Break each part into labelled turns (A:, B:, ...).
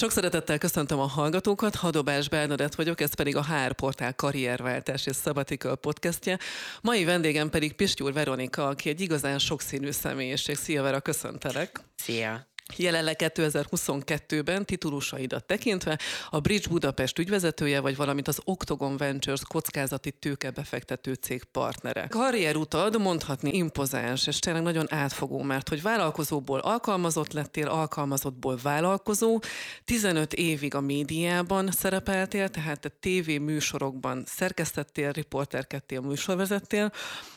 A: Sok szeretettel köszöntöm a hallgatókat, Hadobás Bernadett vagyok, ez pedig a HR Portál karrierváltás és Sabbatical podcastje. Mai vendégem pedig Pistyúr Veronika, aki egy igazán sokszínű személyiség. Szia Vera, köszöntelek!
B: Szia!
A: Jelenleg 2022-ben titulusaidat tekintve a Bridge Budapest ügyvezetője vagy, valamint az Octagon Ventures kockázati tőkebefektető cég partnere. Karrierutad mondhatni impozáns, és tényleg nagyon átfogó, mert hogy vállalkozóból alkalmazott lettél, alkalmazottból vállalkozó, 15 évig a médiában szerepeltél, tehát a TV műsorokban szerkesztettél, riporterkedtél, műsorvezettél,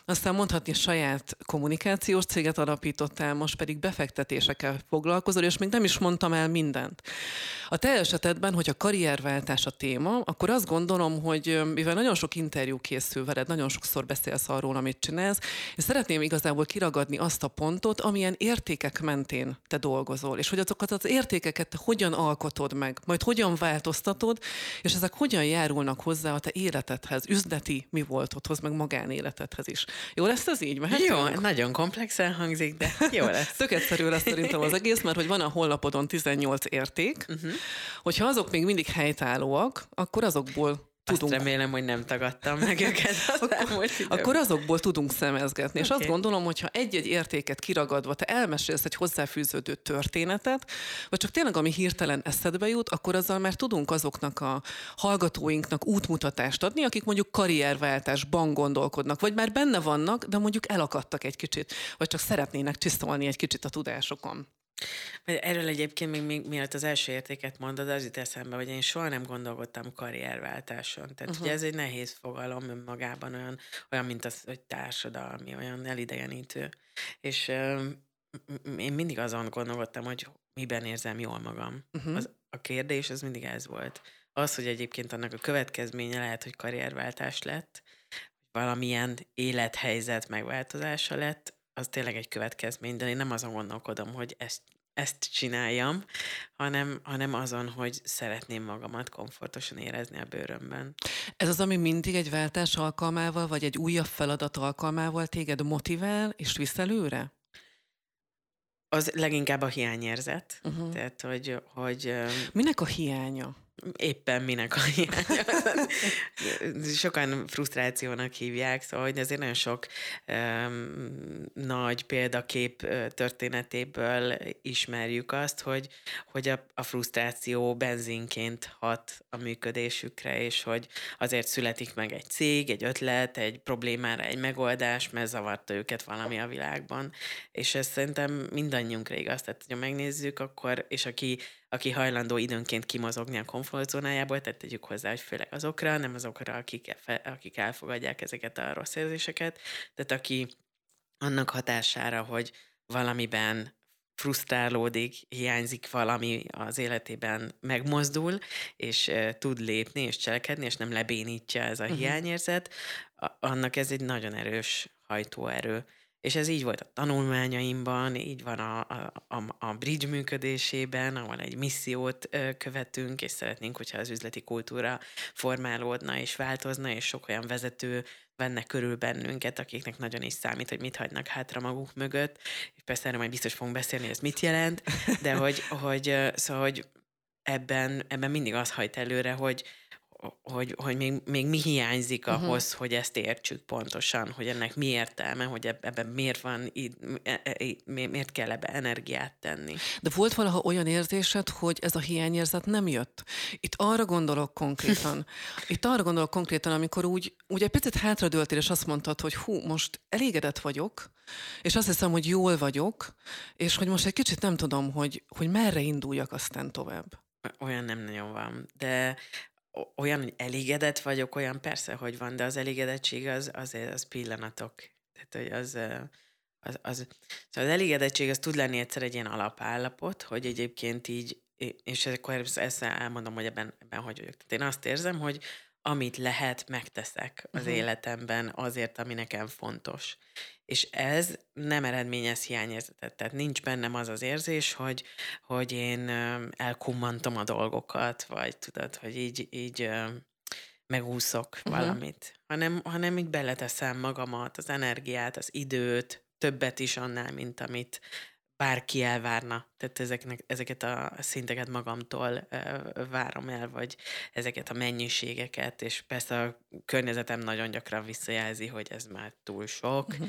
A: aztán mondhatni saját kommunikációs céget alapítottál, most pedig befektetésekkel foglalkozol, és még nem is mondtam el mindent. A te esetedben, hogy a karrierváltás a téma, akkor azt gondolom, hogy mivel nagyon sok interjú készül veled, nagyon sokszor beszélsz arról, amit csinálsz, és szeretném igazából kiragadni azt a pontot, amilyen értékek mentén te dolgozol, és hogy azokat az értékeket te hogyan alkotod meg, majd hogyan változtatod, és ezek hogyan járulnak hozzá a te életedhez, üzleti mi voltodhoz, meg magánéletedhez is. Jó lesz ez így?
B: Mehetünk? Jó, nagyon komplexen hangzik, de jó lesz.
A: Tök egyszerű lesz szerintem az egész, mert hogy van a honlapodon 18 érték, uh-huh. hogyha azok még mindig helytállóak, akkor azokból
B: tudunk. Azt remélem, hogy nem tagadtam meg őket.
A: akkor, akkor azokból tudunk szemezgetni. Okay. És azt gondolom, hogy ha egy-egy értéket kiragadva te elmesélsz egy hozzáfűződő történetet, vagy csak tényleg ami hirtelen eszedbe jut, akkor azzal már tudunk azoknak a hallgatóinknak útmutatást adni, akik mondjuk karrierváltásban gondolkodnak, vagy már benne vannak, de mondjuk elakadtak egy kicsit, vagy csak szeretnének csiszolni egy kicsit a tudásokon.
B: Erről egyébként még, még mielőtt az első értéket mondod, az jut eszembe, hogy én soha nem gondolkodtam karrierváltáson. Tehát uh-huh. ugye ez egy nehéz fogalom önmagában, olyan, olyan mint az, hogy társadalmi, olyan elidegenítő. És euh, én mindig azon gondolkodtam, hogy miben érzem jól magam. Uh-huh. Az, a kérdés az mindig ez volt. Az, hogy egyébként annak a következménye lehet, hogy karrierváltás lett, valamilyen élethelyzet megváltozása lett, az tényleg egy következmény, de én nem azon gondolkodom, hogy ezt, ezt csináljam, hanem, hanem azon, hogy szeretném magamat komfortosan érezni a bőrömben.
A: Ez az, ami mindig egy váltás alkalmával, vagy egy újabb feladat alkalmával téged motivál és visz előre?
B: Az leginkább a hiányérzet. Uh-huh. Tehát, hogy, hogy...
A: Minek a hiánya?
B: Éppen minek a hiánya. Sokan frusztrációnak hívják, szóval hogy azért nagyon sok um, nagy példakép történetéből ismerjük azt, hogy, hogy a, a frusztráció benzinként hat a működésükre, és hogy azért születik meg egy cég, egy ötlet, egy problémára egy megoldás, mert zavarta őket valami a világban. És ez szerintem mindannyiunkra igaz. Tehát, ha megnézzük, akkor, és aki aki hajlandó időnként kimozogni a komfortzónájából, tehát tegyük hozzá, hogy főleg azokra, nem azokra, akik, akik elfogadják ezeket a rossz érzéseket, tehát aki annak hatására, hogy valamiben frusztrálódik, hiányzik valami az életében, megmozdul, és uh, tud lépni és cselekedni, és nem lebénítja ez a uh-huh. hiányérzet, annak ez egy nagyon erős hajtóerő. És ez így volt a tanulmányaimban, így van a, a, a bridge működésében, ahol egy missziót követünk, és szeretnénk, hogyha az üzleti kultúra formálódna és változna, és sok olyan vezető venne körül bennünket, akiknek nagyon is számít, hogy mit hagynak hátra maguk mögött. És persze erről majd biztos fogunk beszélni, hogy ez mit jelent, de hogy, hogy szóval, hogy ebben, ebben mindig az hajt előre, hogy, hogy, hogy még, még mi hiányzik mhm. ahhoz, uh-huh. hogy ezt értsük pontosan, hogy ennek mi értelme, hogy ebben miért van, e, e, miért kell ebbe energiát tenni.
A: De volt valaha olyan érzésed, hogy ez a hiányérzet nem jött? Itt arra gondolok konkrétan, itt arra gondolok konkrétan, amikor úgy, úgy egy picit hátradőltél, és azt mondtad, hogy hú, most elégedett vagyok, és azt hiszem, hogy jól vagyok, és hogy most egy kicsit nem tudom, hogy, hogy merre induljak aztán tovább.
B: Olyan nem nagyon van, de olyan, hogy elégedett vagyok, olyan persze, hogy van, de az elégedettség az, az, az pillanatok. Tehát, hogy az, az, az, szóval az elégedettség az tud lenni egyszer egy ilyen alapállapot, hogy egyébként így, és akkor ezt elmondom, hogy ebben, ebben hogy vagyok. Tehát én azt érzem, hogy amit lehet, megteszek az uh-huh. életemben azért, ami nekem fontos. És ez nem eredményez hiányérzetet. Tehát nincs bennem az az érzés, hogy, hogy én elkummantom a dolgokat, vagy tudod, hogy így, így megúszok uh-huh. valamit, hanem, hanem így beleteszem magamat, az energiát, az időt, többet is annál, mint amit bárki elvárna. Tehát ezeknek, ezeket a szinteket magamtól várom el, vagy ezeket a mennyiségeket, és persze a környezetem nagyon gyakran visszajelzi, hogy ez már túl sok, uh-huh.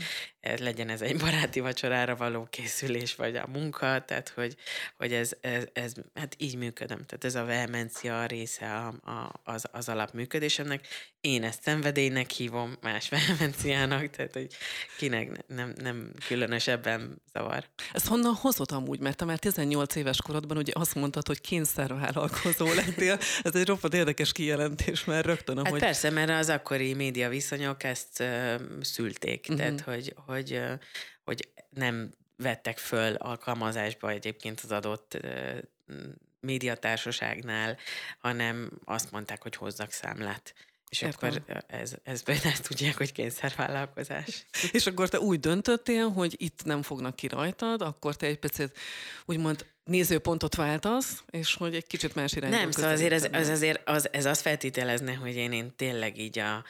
B: Legyen ez egy baráti vacsorára való készülés, vagy a munka, tehát hogy, hogy ez, ez, ez, hát így működöm. Tehát ez a vehemencia része a, a, az, az alapműködésemnek. Én ezt szenvedélynek hívom, más vehemenciának, tehát hogy kinek nem, nem különösebben zavar.
A: Ez honnan hozott amúgy? Mert te már 18 éves korodban ugye azt mondtad, hogy kényszervállalkozó lettél. Ez egy roppant érdekes kijelentés, mert rögtön,
B: ahogy... Hát persze, mert az akkori média viszonyok ezt uh, szülték. Uh-huh. Tehát, hogy, hogy, hogy nem vettek föl alkalmazásba egyébként az adott médiatársaságnál, hanem azt mondták, hogy hozzak számlát. És Értem. akkor ez, ez például tudják, hogy kényszervállalkozás.
A: és akkor te úgy döntöttél, hogy itt nem fognak ki rajtad, akkor te egy picit úgymond nézőpontot váltasz, és hogy egy kicsit más irányba
B: Nem, szóval azért ez, ez, azért az, ez azt feltételezne, hogy én, én tényleg így a,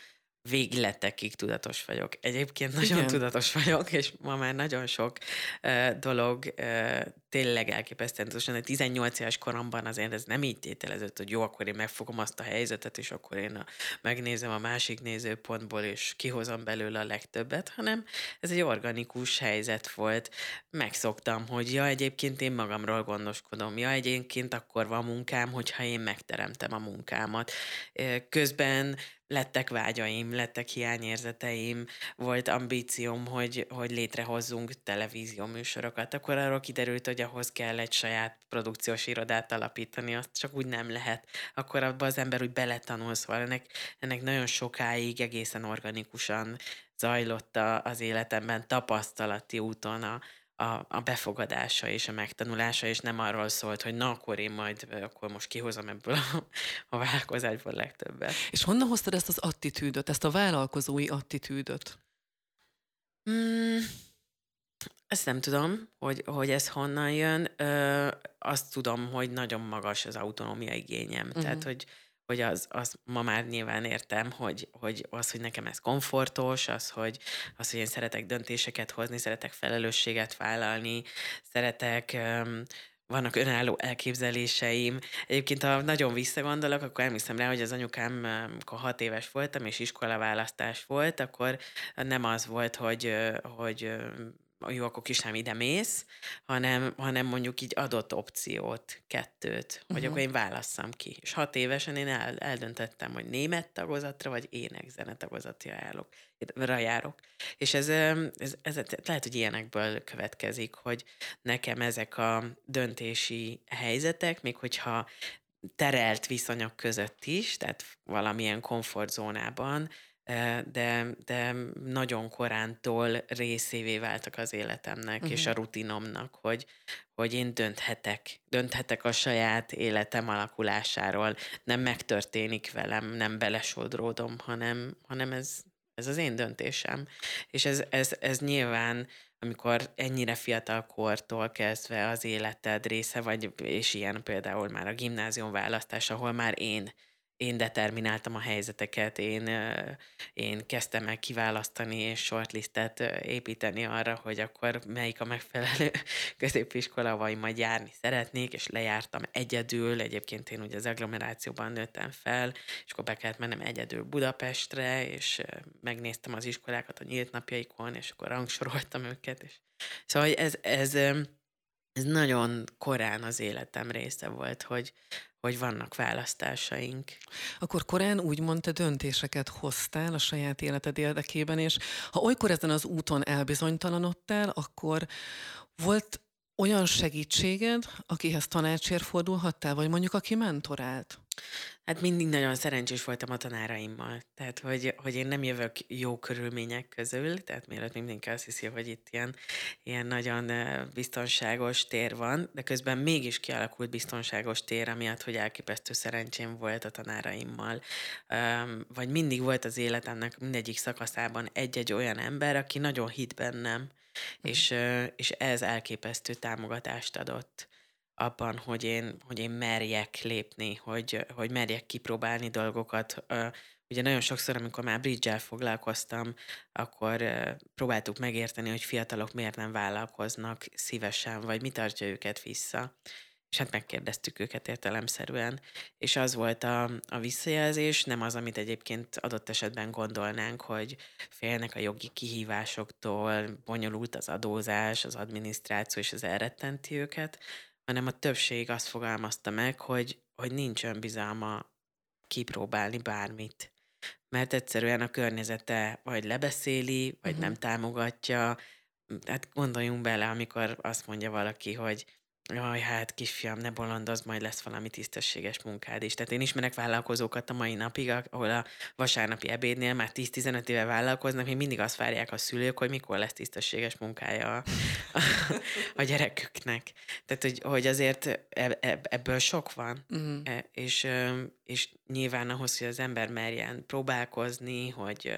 B: végletekig tudatos vagyok. Egyébként nagyon Igen. tudatos vagyok, és ma már nagyon sok uh, dolog uh, tényleg elképesztően tudatosan. 18 éves koromban azért ez nem így tételezett, hogy jó, akkor én megfogom azt a helyzetet, és akkor én a, megnézem a másik nézőpontból, és kihozom belőle a legtöbbet, hanem ez egy organikus helyzet volt. Megszoktam, hogy ja, egyébként én magamról gondoskodom, ja, egyébként akkor van munkám, hogyha én megteremtem a munkámat. Közben lettek vágyaim, lettek hiányérzeteim, volt ambícióm, hogy, hogy létrehozzunk televízió műsorokat. Akkor arról kiderült, hogy ahhoz kell egy saját produkciós irodát alapítani, azt csak úgy nem lehet. Akkor abban az ember úgy beletanul, szóval ennek, ennek nagyon sokáig egészen organikusan zajlott az életemben tapasztalati úton a, a, a befogadása és a megtanulása, és nem arról szólt, hogy na, akkor én majd akkor most kihozom ebből a, a vállalkozásból legtöbbet.
A: És honnan hoztad ezt az attitűdöt, ezt a vállalkozói attitűdöt?
B: Mm, ezt nem tudom, hogy, hogy ez honnan jön. Ö, azt tudom, hogy nagyon magas az autonómia igényem. Uh-huh. Tehát, hogy hogy az, az ma már nyilván értem, hogy, hogy az, hogy nekem ez komfortos, az hogy, az, hogy én szeretek döntéseket hozni, szeretek felelősséget vállalni, szeretek vannak önálló elképzeléseim. Egyébként, ha nagyon visszagondolok, akkor emlékszem rá, hogy az anyukám, amikor hat éves voltam, és iskolaválasztás volt, akkor nem az volt, hogy, hogy jó, akkor kisám ide mész, hanem, hanem mondjuk így adott opciót, kettőt, uh-huh. hogy akkor én válasszam ki. És hat évesen én el, eldöntöttem, hogy német tagozatra, vagy ének tagozatra járok. járok. És ez, ez, ez, lehet, hogy ilyenekből következik, hogy nekem ezek a döntési helyzetek, még hogyha terelt viszonyok között is, tehát valamilyen komfortzónában, de, de nagyon korántól részévé váltak az életemnek uh-huh. és a rutinomnak, hogy, hogy én dönthetek, dönthetek a saját életem alakulásáról, nem megtörténik velem, nem belesodródom, hanem, hanem ez, ez az én döntésem. És ez, ez, ez nyilván amikor ennyire fiatal kortól kezdve az életed része vagy, és ilyen például már a gimnázium választás, ahol már én én determináltam a helyzeteket, én, én kezdtem el kiválasztani és shortlistet építeni arra, hogy akkor melyik a megfelelő középiskola, vagy majd járni szeretnék, és lejártam egyedül, egyébként én ugye az agglomerációban nőttem fel, és akkor be kellett mennem egyedül Budapestre, és megnéztem az iskolákat a nyílt napjaikon, és akkor rangsoroltam őket, és szóval ez, ez, ez nagyon korán az életem része volt, hogy, hogy vannak választásaink.
A: Akkor korán úgymond te döntéseket hoztál a saját életed érdekében, és ha olykor ezen az úton elbizonytalanodtál, akkor volt olyan segítséged, akihez tanácsért fordulhattál, vagy mondjuk aki mentorált?
B: Hát mindig nagyon szerencsés voltam a tanáraimmal. Tehát, hogy, hogy én nem jövök jó körülmények közül, tehát mielőtt mindenki azt hiszi, hogy itt ilyen, ilyen nagyon biztonságos tér van, de közben mégis kialakult biztonságos tér, amiatt, hogy elképesztő szerencsém volt a tanáraimmal. Vagy mindig volt az életemnek mindegyik szakaszában egy-egy olyan ember, aki nagyon hit bennem, mm. és, és ez elképesztő támogatást adott abban, hogy én, hogy én merjek lépni, hogy, hogy merjek kipróbálni dolgokat. Ugye nagyon sokszor, amikor már bridge foglalkoztam, akkor próbáltuk megérteni, hogy fiatalok miért nem vállalkoznak szívesen, vagy mi tartja őket vissza és hát megkérdeztük őket értelemszerűen, és az volt a, a visszajelzés, nem az, amit egyébként adott esetben gondolnánk, hogy félnek a jogi kihívásoktól, bonyolult az adózás, az adminisztráció, és az elrettenti őket, hanem a többség azt fogalmazta meg, hogy, hogy nincs önbizalma kipróbálni bármit. Mert egyszerűen a környezete vagy lebeszéli, vagy uh-huh. nem támogatja. Hát gondoljunk bele, amikor azt mondja valaki, hogy Jaj, hát kisfiam, ne bolondoz, majd lesz valami tisztességes munkád is. Tehát én ismerek vállalkozókat a mai napig, ahol a vasárnapi ebédnél már 10-15 éve vállalkoznak, még mindig azt várják a szülők, hogy mikor lesz tisztességes munkája a, a, a gyereküknek. Tehát, hogy, hogy azért ebből sok van, uh-huh. és, és nyilván ahhoz, hogy az ember merjen próbálkozni, hogy,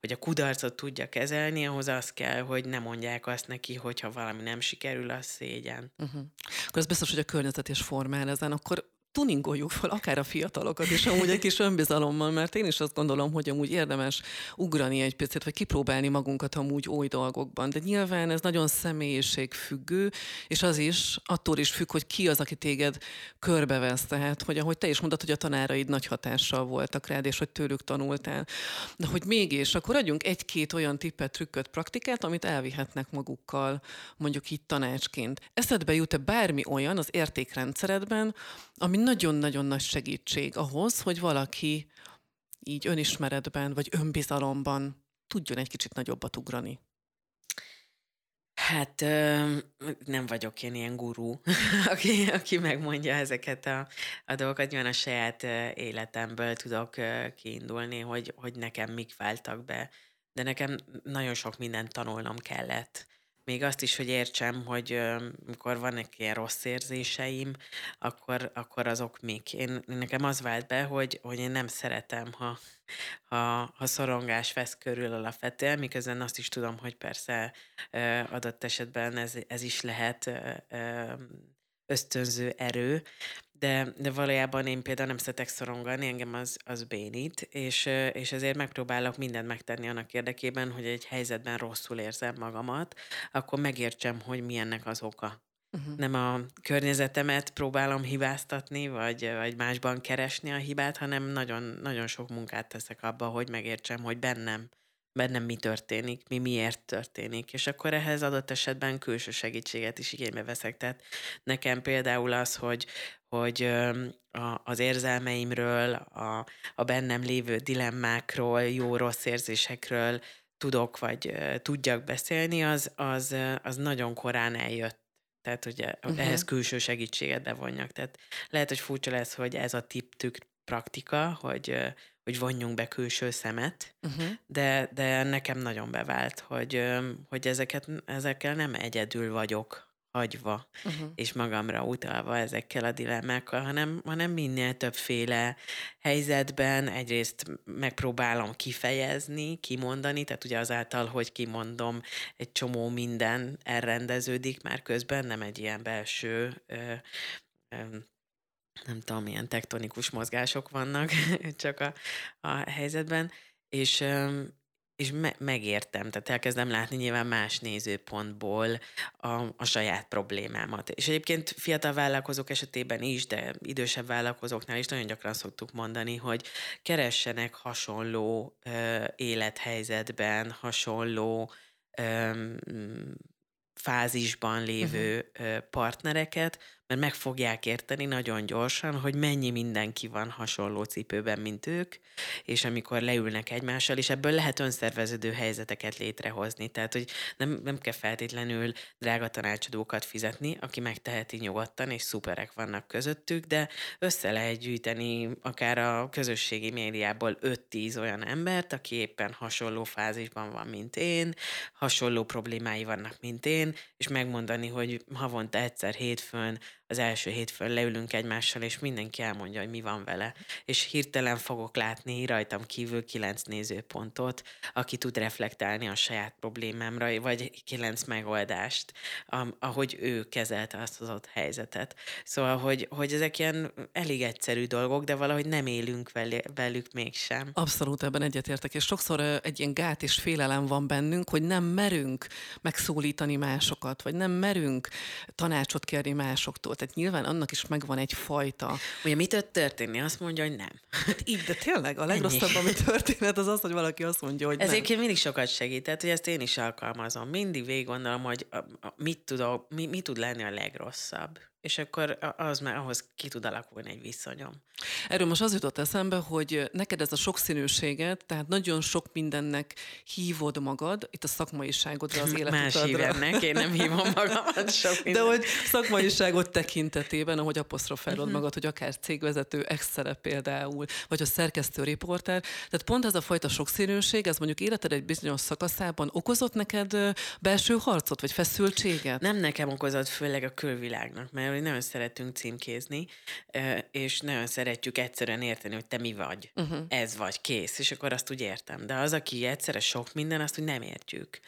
B: hogy a kudarcot tudja kezelni, ahhoz az kell, hogy ne mondják azt neki, hogyha valami nem sikerül, az szégyen. Uh-huh.
A: Akkor az biztos, hogy a környezet is formál ezen, akkor tuningoljuk fel akár a fiatalokat is amúgy egy kis önbizalommal, mert én is azt gondolom, hogy amúgy érdemes ugrani egy picit, vagy kipróbálni magunkat amúgy új dolgokban. De nyilván ez nagyon személyiségfüggő, és az is attól is függ, hogy ki az, aki téged körbevesz. Tehát, hogy ahogy te is mondtad, hogy a tanáraid nagy hatással voltak rád, és hogy tőlük tanultál. De hogy mégis, akkor adjunk egy-két olyan tippet, trükköt, praktikát, amit elvihetnek magukkal, mondjuk itt tanácsként. Eszedbe jut-e bármi olyan az értékrendszeredben, ami nagyon-nagyon nagy segítség ahhoz, hogy valaki így önismeretben vagy önbizalomban tudjon egy kicsit nagyobbat ugrani.
B: Hát nem vagyok én ilyen gurú, aki, aki megmondja ezeket a, a dolgokat. Nyilván a saját életemből tudok kiindulni, hogy, hogy nekem mik váltak be. De nekem nagyon sok mindent tanulnom kellett még azt is, hogy értsem, hogy amikor vannak ilyen rossz érzéseim, akkor, akkor azok mik. Én, nekem az vált be, hogy, hogy én nem szeretem, ha, ha, ha szorongás vesz körül alapvetően, miközben azt is tudom, hogy persze adott esetben ez, ez is lehet ösztönző erő, de, de valójában én például nem szeretek szorongani, engem az, az bénít, és, és ezért megpróbálok mindent megtenni annak érdekében, hogy egy helyzetben rosszul érzem magamat, akkor megértsem, hogy milyennek az oka. Uh-huh. Nem a környezetemet próbálom hibáztatni, vagy, vagy másban keresni a hibát, hanem nagyon, nagyon sok munkát teszek abba, hogy megértsem, hogy bennem bennem mi történik, mi miért történik, és akkor ehhez adott esetben külső segítséget is igénybe veszek. Tehát nekem például az, hogy, hogy a, az érzelmeimről, a, a bennem lévő dilemmákról, jó-rossz érzésekről tudok, vagy tudjak beszélni, az, az, az nagyon korán eljött. Tehát, hogy uh-huh. ehhez külső segítséget bevonjak. Tehát lehet, hogy furcsa lesz, hogy ez a tip praktika, hogy, hogy vonjunk be külső szemet, uh-huh. de, de nekem nagyon bevált, hogy, hogy ezeket, ezekkel nem egyedül vagyok hagyva, uh-huh. és magamra utalva ezekkel a dilemmákkal, hanem, hanem minél többféle helyzetben egyrészt megpróbálom kifejezni, kimondani, tehát ugye azáltal, hogy kimondom, egy csomó minden elrendeződik már közben, nem egy ilyen belső ö, ö, nem tudom, milyen tektonikus mozgások vannak csak a, a helyzetben, és, és me- megértem, tehát elkezdem látni nyilván más nézőpontból a, a saját problémámat. És egyébként fiatal vállalkozók esetében is, de idősebb vállalkozóknál is nagyon gyakran szoktuk mondani, hogy keressenek hasonló ö, élethelyzetben, hasonló ö, fázisban lévő uh-huh. partnereket, mert meg fogják érteni nagyon gyorsan, hogy mennyi mindenki van hasonló cipőben, mint ők, és amikor leülnek egymással, és ebből lehet önszerveződő helyzeteket létrehozni. Tehát, hogy nem, nem kell feltétlenül drága tanácsadókat fizetni, aki megteheti nyugodtan, és szuperek vannak közöttük, de össze lehet gyűjteni akár a közösségi médiából 5-10 olyan embert, aki éppen hasonló fázisban van, mint én, hasonló problémái vannak, mint én, és megmondani, hogy havonta egyszer hétfőn az első hétfőn leülünk egymással, és mindenki elmondja, hogy mi van vele. És hirtelen fogok látni rajtam kívül kilenc nézőpontot, aki tud reflektálni a saját problémámra, vagy kilenc megoldást, ahogy ő kezelte azt az ott helyzetet. Szóval, hogy, hogy ezek ilyen elég egyszerű dolgok, de valahogy nem élünk velük mégsem.
A: Abszolút ebben egyetértek, és sokszor egy ilyen gát és félelem van bennünk, hogy nem merünk megszólítani másokat, vagy nem merünk tanácsot kérni másoktól. Tehát nyilván annak is megvan egy fajta.
B: Ugye mit tud történni? Azt mondja, hogy nem.
A: Hát így, de tényleg a legrosszabb, ami történhet, az az, hogy valaki azt mondja, hogy
B: Ezért nem. mindig sokat segített, hogy ezt én is alkalmazom. Mindig végig gondolom, hogy mit, tud, mi, mi tud lenni a legrosszabb és akkor az már ahhoz ki tud alakulni egy viszonyom.
A: Erről most az jutott eszembe, hogy neked ez a sokszínűséget, tehát nagyon sok mindennek hívod magad, itt a szakmaiságodra, az életutadra.
B: Más hívennek, én nem hívom magamat sok
A: minden. De hogy szakmaiságot tekintetében, ahogy apostrofálod uh-huh. magad, hogy akár cégvezető, ex például, vagy a szerkesztő riporter, tehát pont ez a fajta sokszínűség, ez mondjuk életed egy bizonyos szakaszában okozott neked belső harcot, vagy feszültséget?
B: Nem nekem okozott, főleg a külvilágnak, mert hogy nagyon szeretünk címkézni, és nagyon szeretjük egyszerűen érteni, hogy te mi vagy. Uh-huh. Ez vagy, kész. És akkor azt úgy értem. De az, aki egyszerre sok minden, azt úgy nem értjük.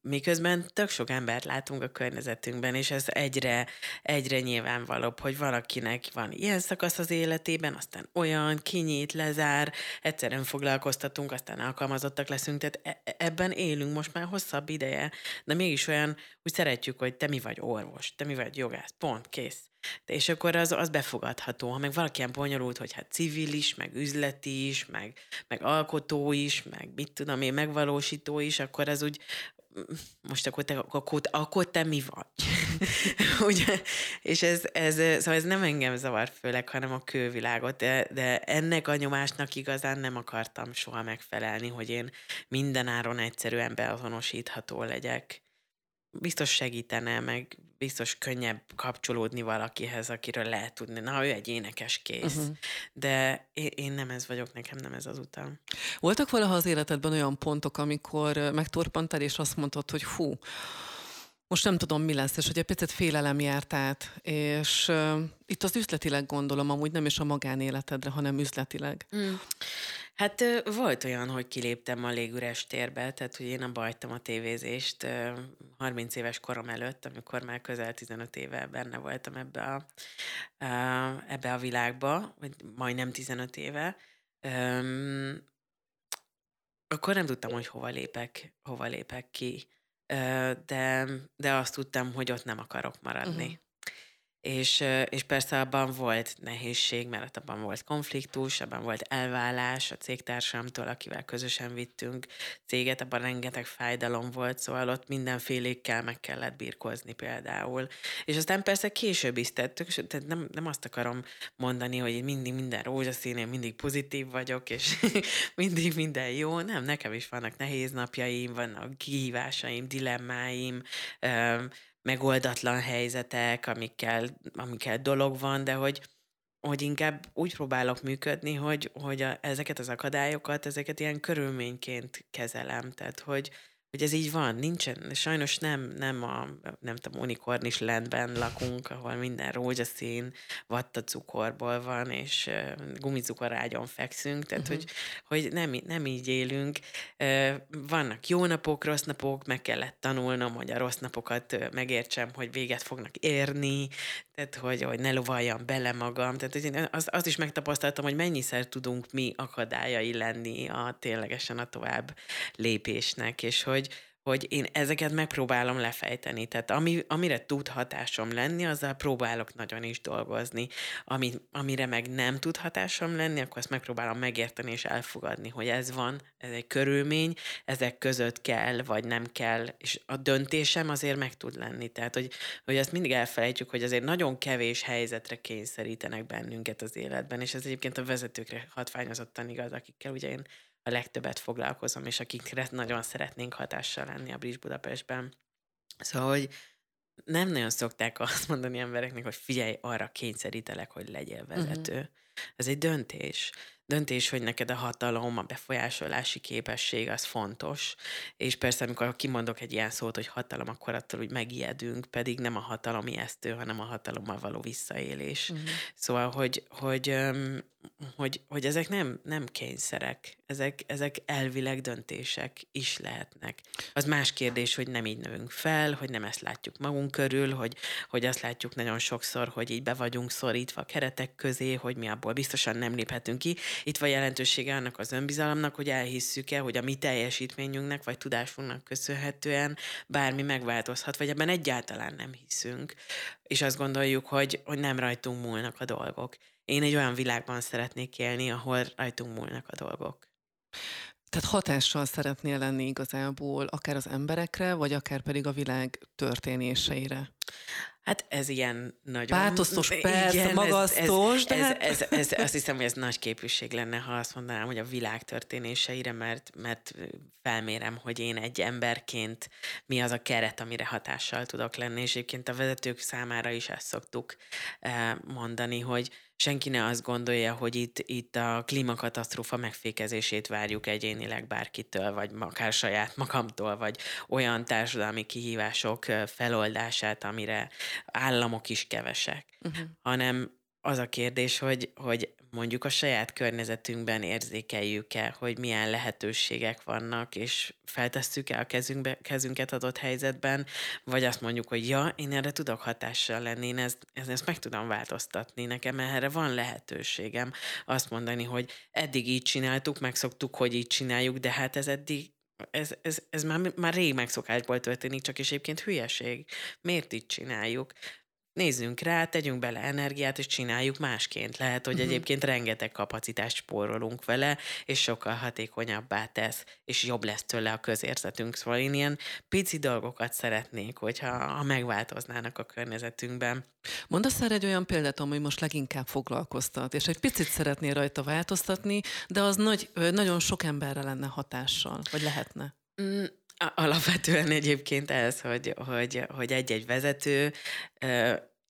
B: Miközben tök sok embert látunk a környezetünkben, és ez egyre, egyre nyilvánvalóbb, hogy valakinek van ilyen szakasz az életében, aztán olyan, kinyit, lezár, egyszerűen foglalkoztatunk, aztán alkalmazottak leszünk, tehát e, ebben élünk most már hosszabb ideje, de mégis olyan, úgy szeretjük, hogy te mi vagy orvos, te mi vagy jogász, pont, kész. És akkor az, az befogadható. Ha meg valaki ilyen bonyolult, hogy hát civil is, meg üzleti is, meg, meg alkotó is, meg mit tudom én, megvalósító is, akkor ez úgy, most akkor te, akkor, akkor te mi vagy? Ugye? És ez, ez, szóval ez nem engem zavar főleg, hanem a kővilágot, de, de ennek a nyomásnak igazán nem akartam soha megfelelni, hogy én mindenáron egyszerűen beazonosítható legyek biztos segítene, meg biztos könnyebb kapcsolódni valakihez, akiről lehet tudni, na, ő egy énekes kész. Uh-huh. De én nem ez vagyok, nekem nem ez az utam.
A: Voltak valaha az életedben olyan pontok, amikor megtorpantál, és azt mondtad, hogy hú, most nem tudom, mi lesz, és hogy egy picit félelem járt át, és uh, itt az üzletileg gondolom, amúgy nem is a magánéletedre, hanem üzletileg. Mm.
B: Hát volt olyan, hogy kiléptem a légüres térbe, tehát hogy én abba a tévézést 30 éves korom előtt, amikor már közel 15 éve benne voltam ebbe a, ebbe a világba, vagy majdnem 15 éve. Akkor nem tudtam, hogy hova lépek, hova lépek ki, de, de azt tudtam, hogy ott nem akarok maradni. Uh-huh. És, és persze abban volt nehézség, mert abban volt konfliktus, abban volt elvállás a cégtársamtól, akivel közösen vittünk céget, abban rengeteg fájdalom volt, szóval ott mindenfélékkel meg kellett birkozni például. És aztán persze később is tettük, tehát nem, nem azt akarom mondani, hogy mindig minden rózsaszín, én mindig pozitív vagyok, és mindig minden jó. Nem, nekem is vannak nehéz napjaim, vannak kihívásaim, dilemmáim, megoldatlan helyzetek, amikkel, amikkel dolog van, de hogy, hogy inkább úgy próbálok működni, hogy, hogy a, ezeket az akadályokat, ezeket ilyen körülményként kezelem. Tehát, hogy, hogy ez így van, nincsen, sajnos nem, nem a, nem tudom, unikornis lentben lakunk, ahol minden rózsaszín, vatta cukorból van, és gumicukorágyon fekszünk, tehát uh-huh. hogy, hogy nem, nem így élünk. Vannak jó napok, rossz napok, meg kellett tanulnom, hogy a rossz napokat megértsem, hogy véget fognak érni, tehát hogy, hogy ne lovaljam bele magam, tehát én azt, azt is megtapasztaltam, hogy mennyiszer tudunk mi akadályai lenni a ténylegesen a tovább lépésnek, és hogy, hogy én ezeket megpróbálom lefejteni. Tehát ami, amire tud hatásom lenni, azzal próbálok nagyon is dolgozni. Ami, amire meg nem tud hatásom lenni, akkor azt megpróbálom megérteni és elfogadni, hogy ez van, ez egy körülmény, ezek között kell, vagy nem kell, és a döntésem azért meg tud lenni. Tehát, hogy, hogy azt mindig elfelejtjük, hogy azért nagyon kevés helyzetre kényszerítenek bennünket az életben, és ez egyébként a vezetőkre hatványozottan igaz, akikkel ugye én a legtöbbet foglalkozom, és akikre nagyon szeretnénk hatással lenni a Bridge Budapestben. Szóval, hogy nem nagyon szokták azt mondani embereknek, hogy figyelj, arra kényszerítelek, hogy legyél vezető. Uh-huh. Ez egy döntés döntés, hogy neked a hatalom, a befolyásolási képesség az fontos, és persze amikor kimondok egy ilyen szót, hogy hatalom, akkor attól úgy megijedünk, pedig nem a hatalom ijesztő, hanem a hatalommal való visszaélés. Uh-huh. Szóval, hogy, hogy, hogy, hogy ezek nem, nem kényszerek, ezek, ezek elvileg döntések is lehetnek. Az más kérdés, hogy nem így növünk fel, hogy nem ezt látjuk magunk körül, hogy, hogy azt látjuk nagyon sokszor, hogy így be vagyunk szorítva a keretek közé, hogy mi abból biztosan nem léphetünk ki, itt van jelentősége annak az önbizalomnak, hogy elhisszük-e, hogy a mi teljesítményünknek vagy tudásunknak köszönhetően bármi megváltozhat, vagy ebben egyáltalán nem hiszünk, és azt gondoljuk, hogy, hogy nem rajtunk múlnak a dolgok. Én egy olyan világban szeretnék élni, ahol rajtunk múlnak a dolgok.
A: Tehát hatással szeretnél lenni igazából akár az emberekre, vagy akár pedig a világ történéseire?
B: Hát ez ilyen nagyon...
A: Pártosztos, persze, igen, magasztos,
B: ez,
A: de
B: ez,
A: hát...
B: ez, ez, ez, azt hiszem, hogy ez nagy képűség lenne, ha azt mondanám, hogy a világ történéseire, mert, mert felmérem, hogy én egy emberként mi az a keret, amire hatással tudok lenni, és egyébként a vezetők számára is ezt szoktuk eh, mondani, hogy senki ne azt gondolja, hogy itt, itt a klímakatasztrófa megfékezését várjuk egyénileg bárkitől, vagy akár saját magamtól, vagy olyan társadalmi kihívások feloldását, amire államok is kevesek, uh-huh. hanem az a kérdés, hogy, hogy mondjuk a saját környezetünkben érzékeljük-e, hogy milyen lehetőségek vannak, és feltesszük-e a kezünkbe, kezünket adott helyzetben, vagy azt mondjuk, hogy ja, én erre tudok hatással lenni, én ezt, ezt meg tudom változtatni, nekem erre van lehetőségem azt mondani, hogy eddig így csináltuk, megszoktuk, hogy így csináljuk, de hát ez eddig ez, ez, ez már, már rég megszokásból történik, csak és egyébként hülyeség. Miért így csináljuk? Nézzünk rá, tegyünk bele energiát, és csináljuk másként. Lehet, hogy uh-huh. egyébként rengeteg kapacitást spórolunk vele, és sokkal hatékonyabbá tesz, és jobb lesz tőle a közérzetünk. Szóval én ilyen pici dolgokat szeretnék, hogyha ha megváltoznának a környezetünkben.
A: Mondasz már egy olyan példát, ami most leginkább foglalkoztat, és egy picit szeretnél rajta változtatni, de az nagy, nagyon sok emberre lenne hatással, vagy lehetne?
B: Mm. Alapvetően egyébként ez, hogy, hogy, hogy egy-egy vezető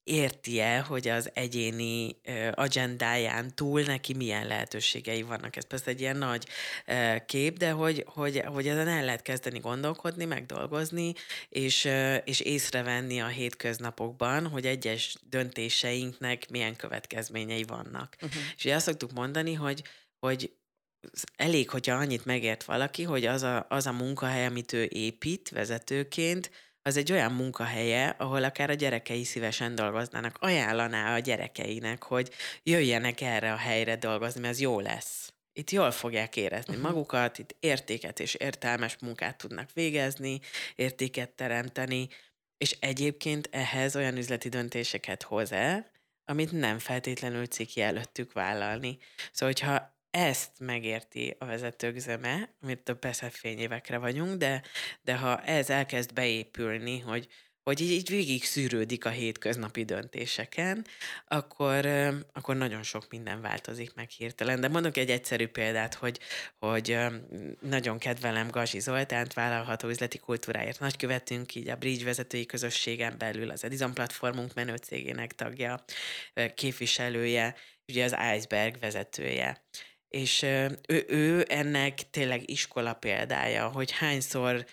B: érti-e, hogy az egyéni agendáján túl neki milyen lehetőségei vannak. Ez persze egy ilyen nagy kép, de hogy, hogy, hogy ezen el lehet kezdeni gondolkodni, megdolgozni, és, és észrevenni a hétköznapokban, hogy egyes döntéseinknek milyen következményei vannak. Uh-huh. És ugye azt szoktuk mondani, hogy, hogy elég, hogyha annyit megért valaki, hogy az a, az a munkahely, amit ő épít vezetőként, az egy olyan munkahelye, ahol akár a gyerekei szívesen dolgoznának. Ajánlaná a gyerekeinek, hogy jöjjenek erre a helyre dolgozni, mert ez jó lesz. Itt jól fogják érezni uh-huh. magukat, itt értéket és értelmes munkát tudnak végezni, értéket teremteni, és egyébként ehhez olyan üzleti döntéseket hoz el, amit nem feltétlenül ciki előttük vállalni. Szóval, hogyha ezt megérti a vezetők zöme, amit a persze fényévekre vagyunk, de, de ha ez elkezd beépülni, hogy, hogy így, így végig szűrődik a hétköznapi döntéseken, akkor, akkor nagyon sok minden változik meg hirtelen. De mondok egy egyszerű példát, hogy, hogy nagyon kedvelem Gazi Zoltánt, vállalható üzleti kultúráért nagykövetünk, így a Bridge vezetői közösségen belül az Edison platformunk menő cégének tagja, képviselője, ugye az Iceberg vezetője és ő, ő ennek tényleg iskola példája, hogy hányszor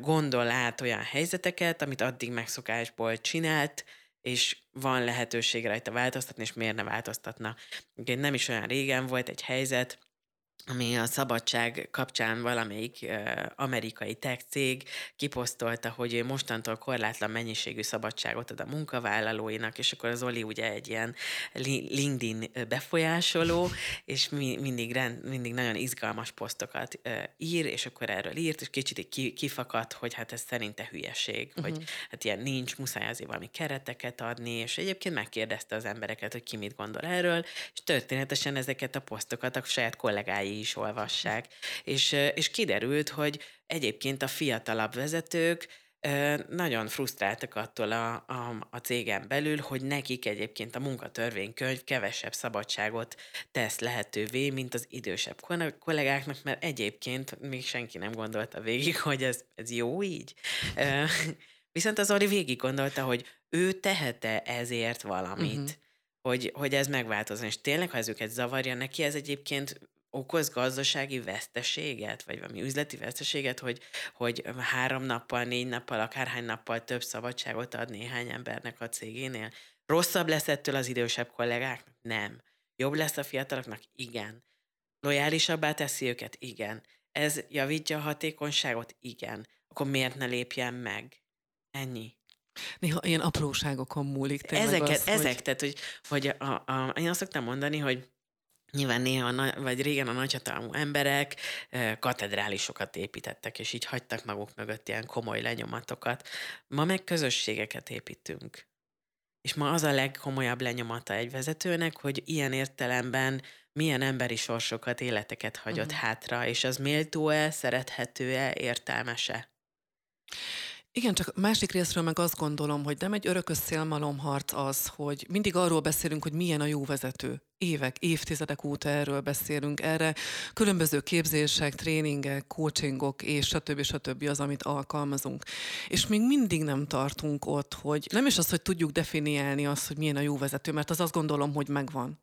B: gondol át olyan helyzeteket, amit addig megszokásból csinált, és van lehetőség rajta változtatni, és miért ne változtatna. Ugye nem is olyan régen volt egy helyzet, ami a szabadság kapcsán valamelyik amerikai tech cég kiposztolta, hogy ő mostantól korlátlan mennyiségű szabadságot ad a munkavállalóinak, és akkor az Oli ugye egy ilyen LinkedIn befolyásoló, és mi, mindig, rend, mindig nagyon izgalmas posztokat ír, és akkor erről írt, és kicsit ki, kifakadt, hogy hát ez szerinte hülyeség, uh-huh. hogy hát ilyen nincs, muszáj azért valami kereteket adni, és egyébként megkérdezte az embereket, hogy ki mit gondol erről, és történetesen ezeket a posztokat a saját kollégái is olvassák. És, és kiderült, hogy egyébként a fiatalabb vezetők nagyon frusztráltak attól a, a, a cégen belül, hogy nekik egyébként a munkatörvénykönyv kevesebb szabadságot tesz lehetővé, mint az idősebb kollégáknak, mert egyébként még senki nem gondolta végig, hogy ez, ez jó így. Viszont az Oli végig gondolta, hogy ő tehete ezért valamit. Uh-huh hogy, hogy ez megváltozni. És tényleg, ha ez őket zavarja neki, ez egyébként okoz gazdasági veszteséget, vagy valami üzleti veszteséget, hogy, hogy három nappal, négy nappal, akárhány nappal több szabadságot ad néhány embernek a cégénél. Rosszabb lesz ettől az idősebb kollégáknak? Nem. Jobb lesz a fiataloknak? Igen. Lojálisabbá teszi őket? Igen. Ez javítja a hatékonyságot? Igen. Akkor miért ne lépjen meg? Ennyi.
A: Néha ilyen apróságokon múlik
B: Ezeket, az, ezek, hogy... tehát, hogy, hogy a, a, én azt szoktam mondani, hogy Nyilván néha, vagy régen a nagyhatalmú emberek katedrálisokat építettek, és így hagytak maguk mögött ilyen komoly lenyomatokat. Ma meg közösségeket építünk. És ma az a legkomolyabb lenyomata egy vezetőnek, hogy ilyen értelemben milyen emberi sorsokat, életeket hagyott uh-huh. hátra, és az méltó-e, szerethető-e, értelmese?
A: Igen, csak másik részről meg azt gondolom, hogy nem egy örökös szélmalomharc az, hogy mindig arról beszélünk, hogy milyen a jó vezető. Évek, évtizedek óta erről beszélünk. Erre különböző képzések, tréningek, coachingok és stb. stb. az, amit alkalmazunk. És még mindig nem tartunk ott, hogy nem is az, hogy tudjuk definiálni azt, hogy milyen a jó vezető, mert az azt gondolom, hogy megvan.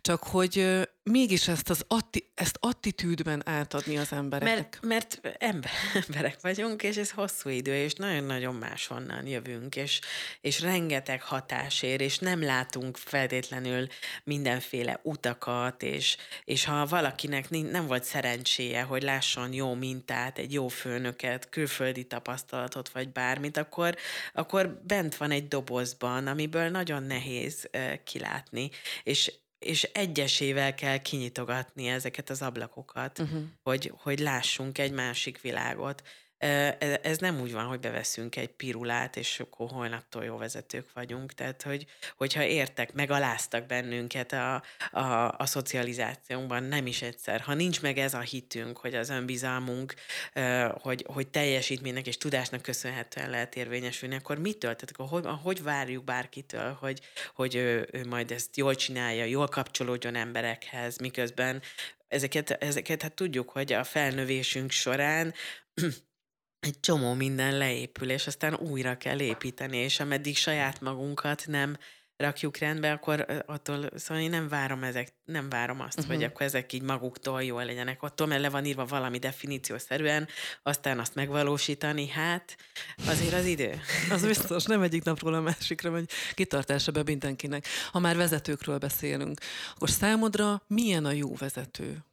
A: Csak hogy mégis ezt az atti, ezt attitűdben átadni az embereknek.
B: Mert, mert ember, emberek vagyunk, és ez hosszú idő, és nagyon-nagyon máshonnan jövünk, és, és rengeteg hatás ér, és nem látunk feltétlenül mindenféle utakat, és, és ha valakinek nem volt szerencséje, hogy lásson jó mintát, egy jó főnöket, külföldi tapasztalatot, vagy bármit, akkor, akkor bent van egy dobozban, amiből nagyon nehéz kilátni, és és egyesével kell kinyitogatni ezeket az ablakokat, uh-huh. hogy, hogy lássunk egy másik világot. Ez nem úgy van, hogy beveszünk egy pirulát, és akkor holnaptól jó vezetők vagyunk. Tehát, hogy, hogyha értek, megaláztak bennünket a, a, a szocializációnkban, nem is egyszer. Ha nincs meg ez a hitünk, hogy az önbizalmunk, hogy, hogy teljesítménynek és tudásnak köszönhetően lehet érvényesülni, akkor mitől? Tehát akkor hogy, hogy várjuk bárkitől, hogy, hogy ő, ő majd ezt jól csinálja, jól kapcsolódjon emberekhez, miközben ezeket, ezeket hát tudjuk, hogy a felnövésünk során egy csomó minden leépül, és aztán újra kell építeni, és ameddig saját magunkat nem rakjuk rendbe, akkor attól, szóval én nem várom ezek, nem várom azt, uh-huh. hogy akkor ezek így maguktól jól legyenek. Attól, mert le van írva valami definíciószerűen, aztán azt megvalósítani, hát azért az idő.
A: az biztos, nem egyik napról a másikra, vagy kitartása be mindenkinek. Ha már vezetőkről beszélünk, akkor számodra milyen a jó vezető?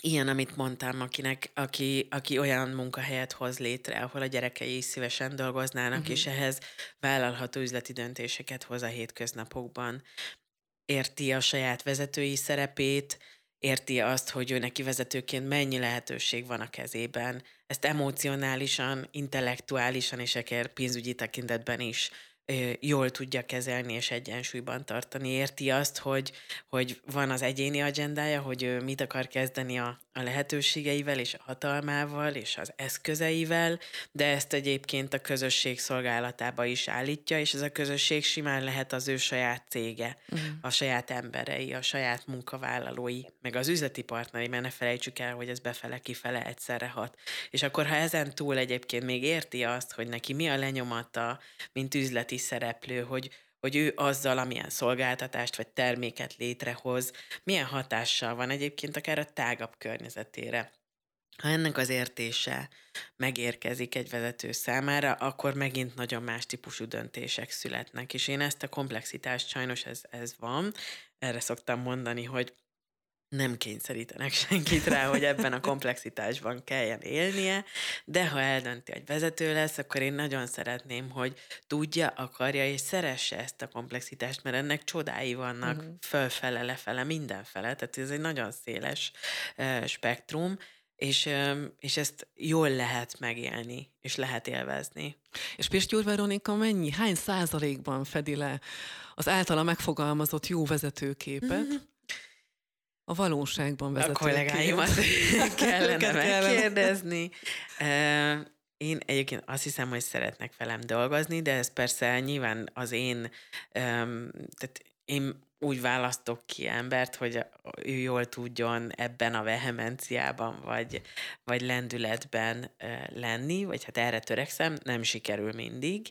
B: Ilyen, amit mondtam, akinek, aki, aki olyan munkahelyet hoz létre, ahol a gyerekei is szívesen dolgoznának, uh-huh. és ehhez vállalható üzleti döntéseket hoz a hétköznapokban. Érti a saját vezetői szerepét, érti azt, hogy ő neki vezetőként mennyi lehetőség van a kezében. Ezt emocionálisan, intellektuálisan és akár pénzügyi tekintetben is jól tudja kezelni és egyensúlyban tartani. Érti azt, hogy, hogy van az egyéni agendája, hogy ő mit akar kezdeni a, a lehetőségeivel és a hatalmával és az eszközeivel, de ezt egyébként a közösség szolgálatába is állítja, és ez a közösség simán lehet az ő saját cége, uh-huh. a saját emberei, a saját munkavállalói, meg az üzleti partneri, mert ne felejtsük el, hogy ez befele-kifele egyszerre hat. És akkor, ha ezen túl egyébként még érti azt, hogy neki mi a lenyomata, mint üzleti szereplő, hogy, hogy ő azzal, amilyen szolgáltatást vagy terméket létrehoz, milyen hatással van egyébként akár a tágabb környezetére. Ha ennek az értése megérkezik egy vezető számára, akkor megint nagyon más típusú döntések születnek. És én ezt a komplexitást sajnos ez, ez van. Erre szoktam mondani, hogy nem kényszerítenek senkit rá, hogy ebben a komplexitásban kelljen élnie, de ha eldönti, hogy vezető lesz, akkor én nagyon szeretném, hogy tudja, akarja és szeresse ezt a komplexitást, mert ennek csodái vannak uh-huh. fölfele, lefele, mindenfele, tehát ez egy nagyon széles uh, spektrum, és, és ezt jól lehet megélni, és lehet élvezni.
A: És Pistyúr Veronika mennyi, hány százalékban fedi le az általa megfogalmazott jó vezetőképet, uh-huh a valóságban vezető.
B: A kollégáimat kellene megkérdezni. Én egyébként azt hiszem, hogy szeretnek velem dolgozni, de ez persze nyilván az én, tehát én úgy választok ki embert, hogy ő jól tudjon ebben a vehemenciában, vagy, vagy lendületben lenni, vagy hát erre törekszem, nem sikerül mindig.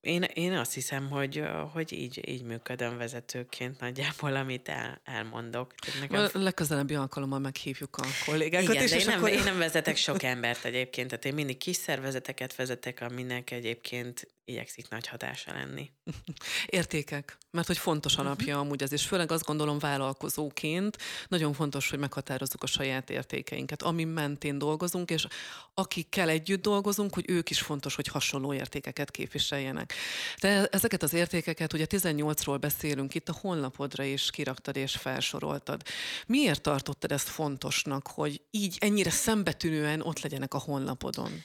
B: Én, én azt hiszem, hogy, hogy így, így működöm vezetőként nagyjából, amit el, elmondok.
A: Nekem... A legközelebbi alkalommal meghívjuk a kollégákat.
B: Igen, is, de én, nem, akkor... én nem vezetek sok embert egyébként, tehát én mindig kis szervezeteket vezetek, aminek egyébként igyekszik nagy hatása lenni.
A: Értékek, mert hogy fontos mhm. alapja uh-huh. amúgy ez, és főleg azt gondolom vállalkozóként nagyon fontos, hogy meghatározzuk a saját értékeinket, ami mentén dolgozunk, és akikkel együtt dolgozunk, hogy ők is fontos, hogy hasonló értékeket képviseljenek. De ezeket az értékeket, ugye 18-ról beszélünk, itt a honlapodra is kiraktad és felsoroltad. Miért tartottad ezt fontosnak, hogy így ennyire szembetűnően ott legyenek a honlapodon?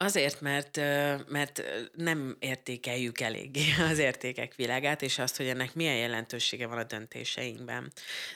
B: Azért, mert, mert nem értékeljük eléggé az értékek világát, és azt, hogy ennek milyen jelentősége van a döntéseinkben.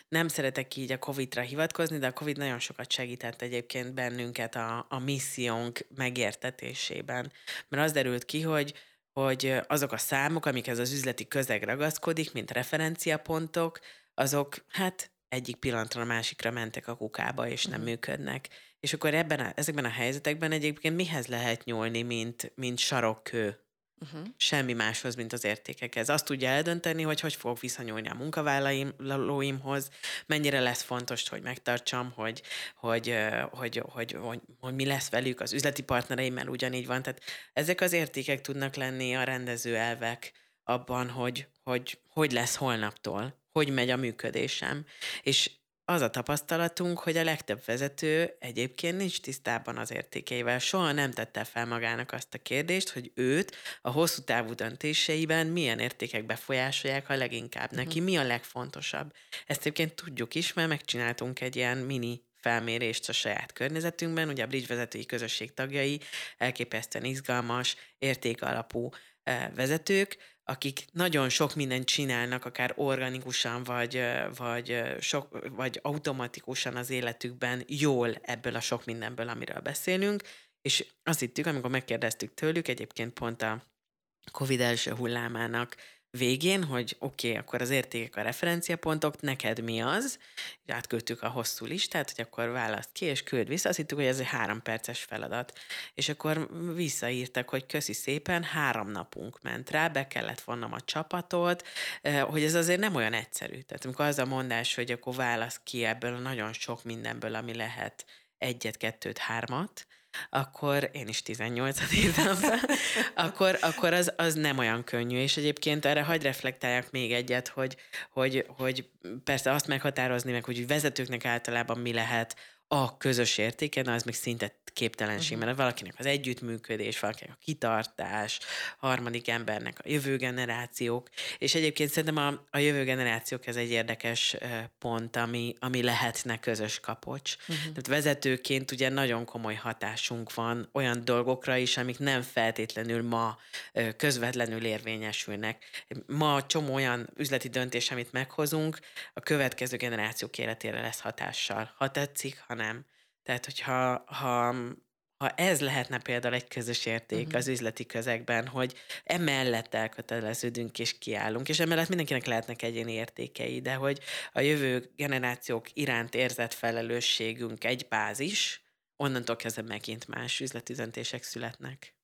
B: Nem szeretek így a COVID-ra hivatkozni, de a COVID nagyon sokat segített egyébként bennünket a, a missziónk megértetésében. Mert az derült ki, hogy hogy azok a számok, amikhez az üzleti közeg ragaszkodik, mint referenciapontok, azok hát egyik pillanatra a másikra mentek a kukába, és nem uh-huh. működnek. És akkor ebben a, ezekben a helyzetekben egyébként mihez lehet nyúlni, mint, mint sarokkő? Uh-huh. Semmi máshoz, mint az értékekhez. Azt tudja eldönteni, hogy hogy fogok viszonyulni a munkavállalóimhoz, mennyire lesz fontos, hogy megtartsam, hogy, hogy, hogy, hogy, hogy, hogy mi lesz velük, az üzleti partnereimmel ugyanígy van. Tehát ezek az értékek tudnak lenni a rendező elvek abban, hogy hogy, hogy lesz holnaptól, hogy megy a működésem. És az a tapasztalatunk, hogy a legtöbb vezető egyébként nincs tisztában az értékeivel. Soha nem tette fel magának azt a kérdést, hogy őt a hosszú távú döntéseiben milyen értékek befolyásolják a leginkább neki, uh-huh. mi a legfontosabb. Ezt egyébként tudjuk is, mert megcsináltunk egy ilyen mini felmérést a saját környezetünkben. Ugye a Bridge vezetői közösség tagjai elképesztően izgalmas, értékalapú eh, vezetők, akik nagyon sok mindent csinálnak, akár organikusan, vagy, vagy, sok, vagy automatikusan az életükben jól ebből a sok mindenből, amiről beszélünk, és azt hittük, amikor megkérdeztük tőlük, egyébként pont a COVID első hullámának végén, hogy oké, okay, akkor az értékek a referenciapontok, neked mi az? És átküldtük a hosszú listát, hogy akkor választ ki, és küld vissza. Azt hittük, hogy ez egy három perces feladat. És akkor visszaírtak, hogy köszi szépen, három napunk ment rá, be kellett vonnom a csapatot, hogy ez azért nem olyan egyszerű. Tehát amikor az a mondás, hogy akkor válasz ki ebből a nagyon sok mindenből, ami lehet egyet, kettőt, hármat, akkor én is 18-at írtam fel, akkor, akkor az, az nem olyan könnyű. És egyébként erre hagy reflektáljak még egyet, hogy, hogy, hogy persze azt meghatározni meg, hogy vezetőknek általában mi lehet a közös értéke, na ez még szinte képtelenség, uh-huh. mert valakinek az együttműködés, valakinek a kitartás, harmadik embernek a jövő generációk, és egyébként szerintem a, a jövő generációk ez egy érdekes pont, ami, ami lehetne közös kapocs. Uh-huh. Tehát vezetőként ugye nagyon komoly hatásunk van olyan dolgokra is, amik nem feltétlenül ma közvetlenül érvényesülnek. Ma csomó olyan üzleti döntés, amit meghozunk, a következő generációk életére lesz hatással. Ha tetszik, ha nem. Tehát, hogyha ha, ha ez lehetne például egy közös érték uh-huh. az üzleti közegben, hogy emellett elköteleződünk és kiállunk, és emellett mindenkinek lehetnek egyéni értékei, de hogy a jövő generációk iránt érzett felelősségünk egy bázis, onnantól kezdve megint más üzleti döntések születnek.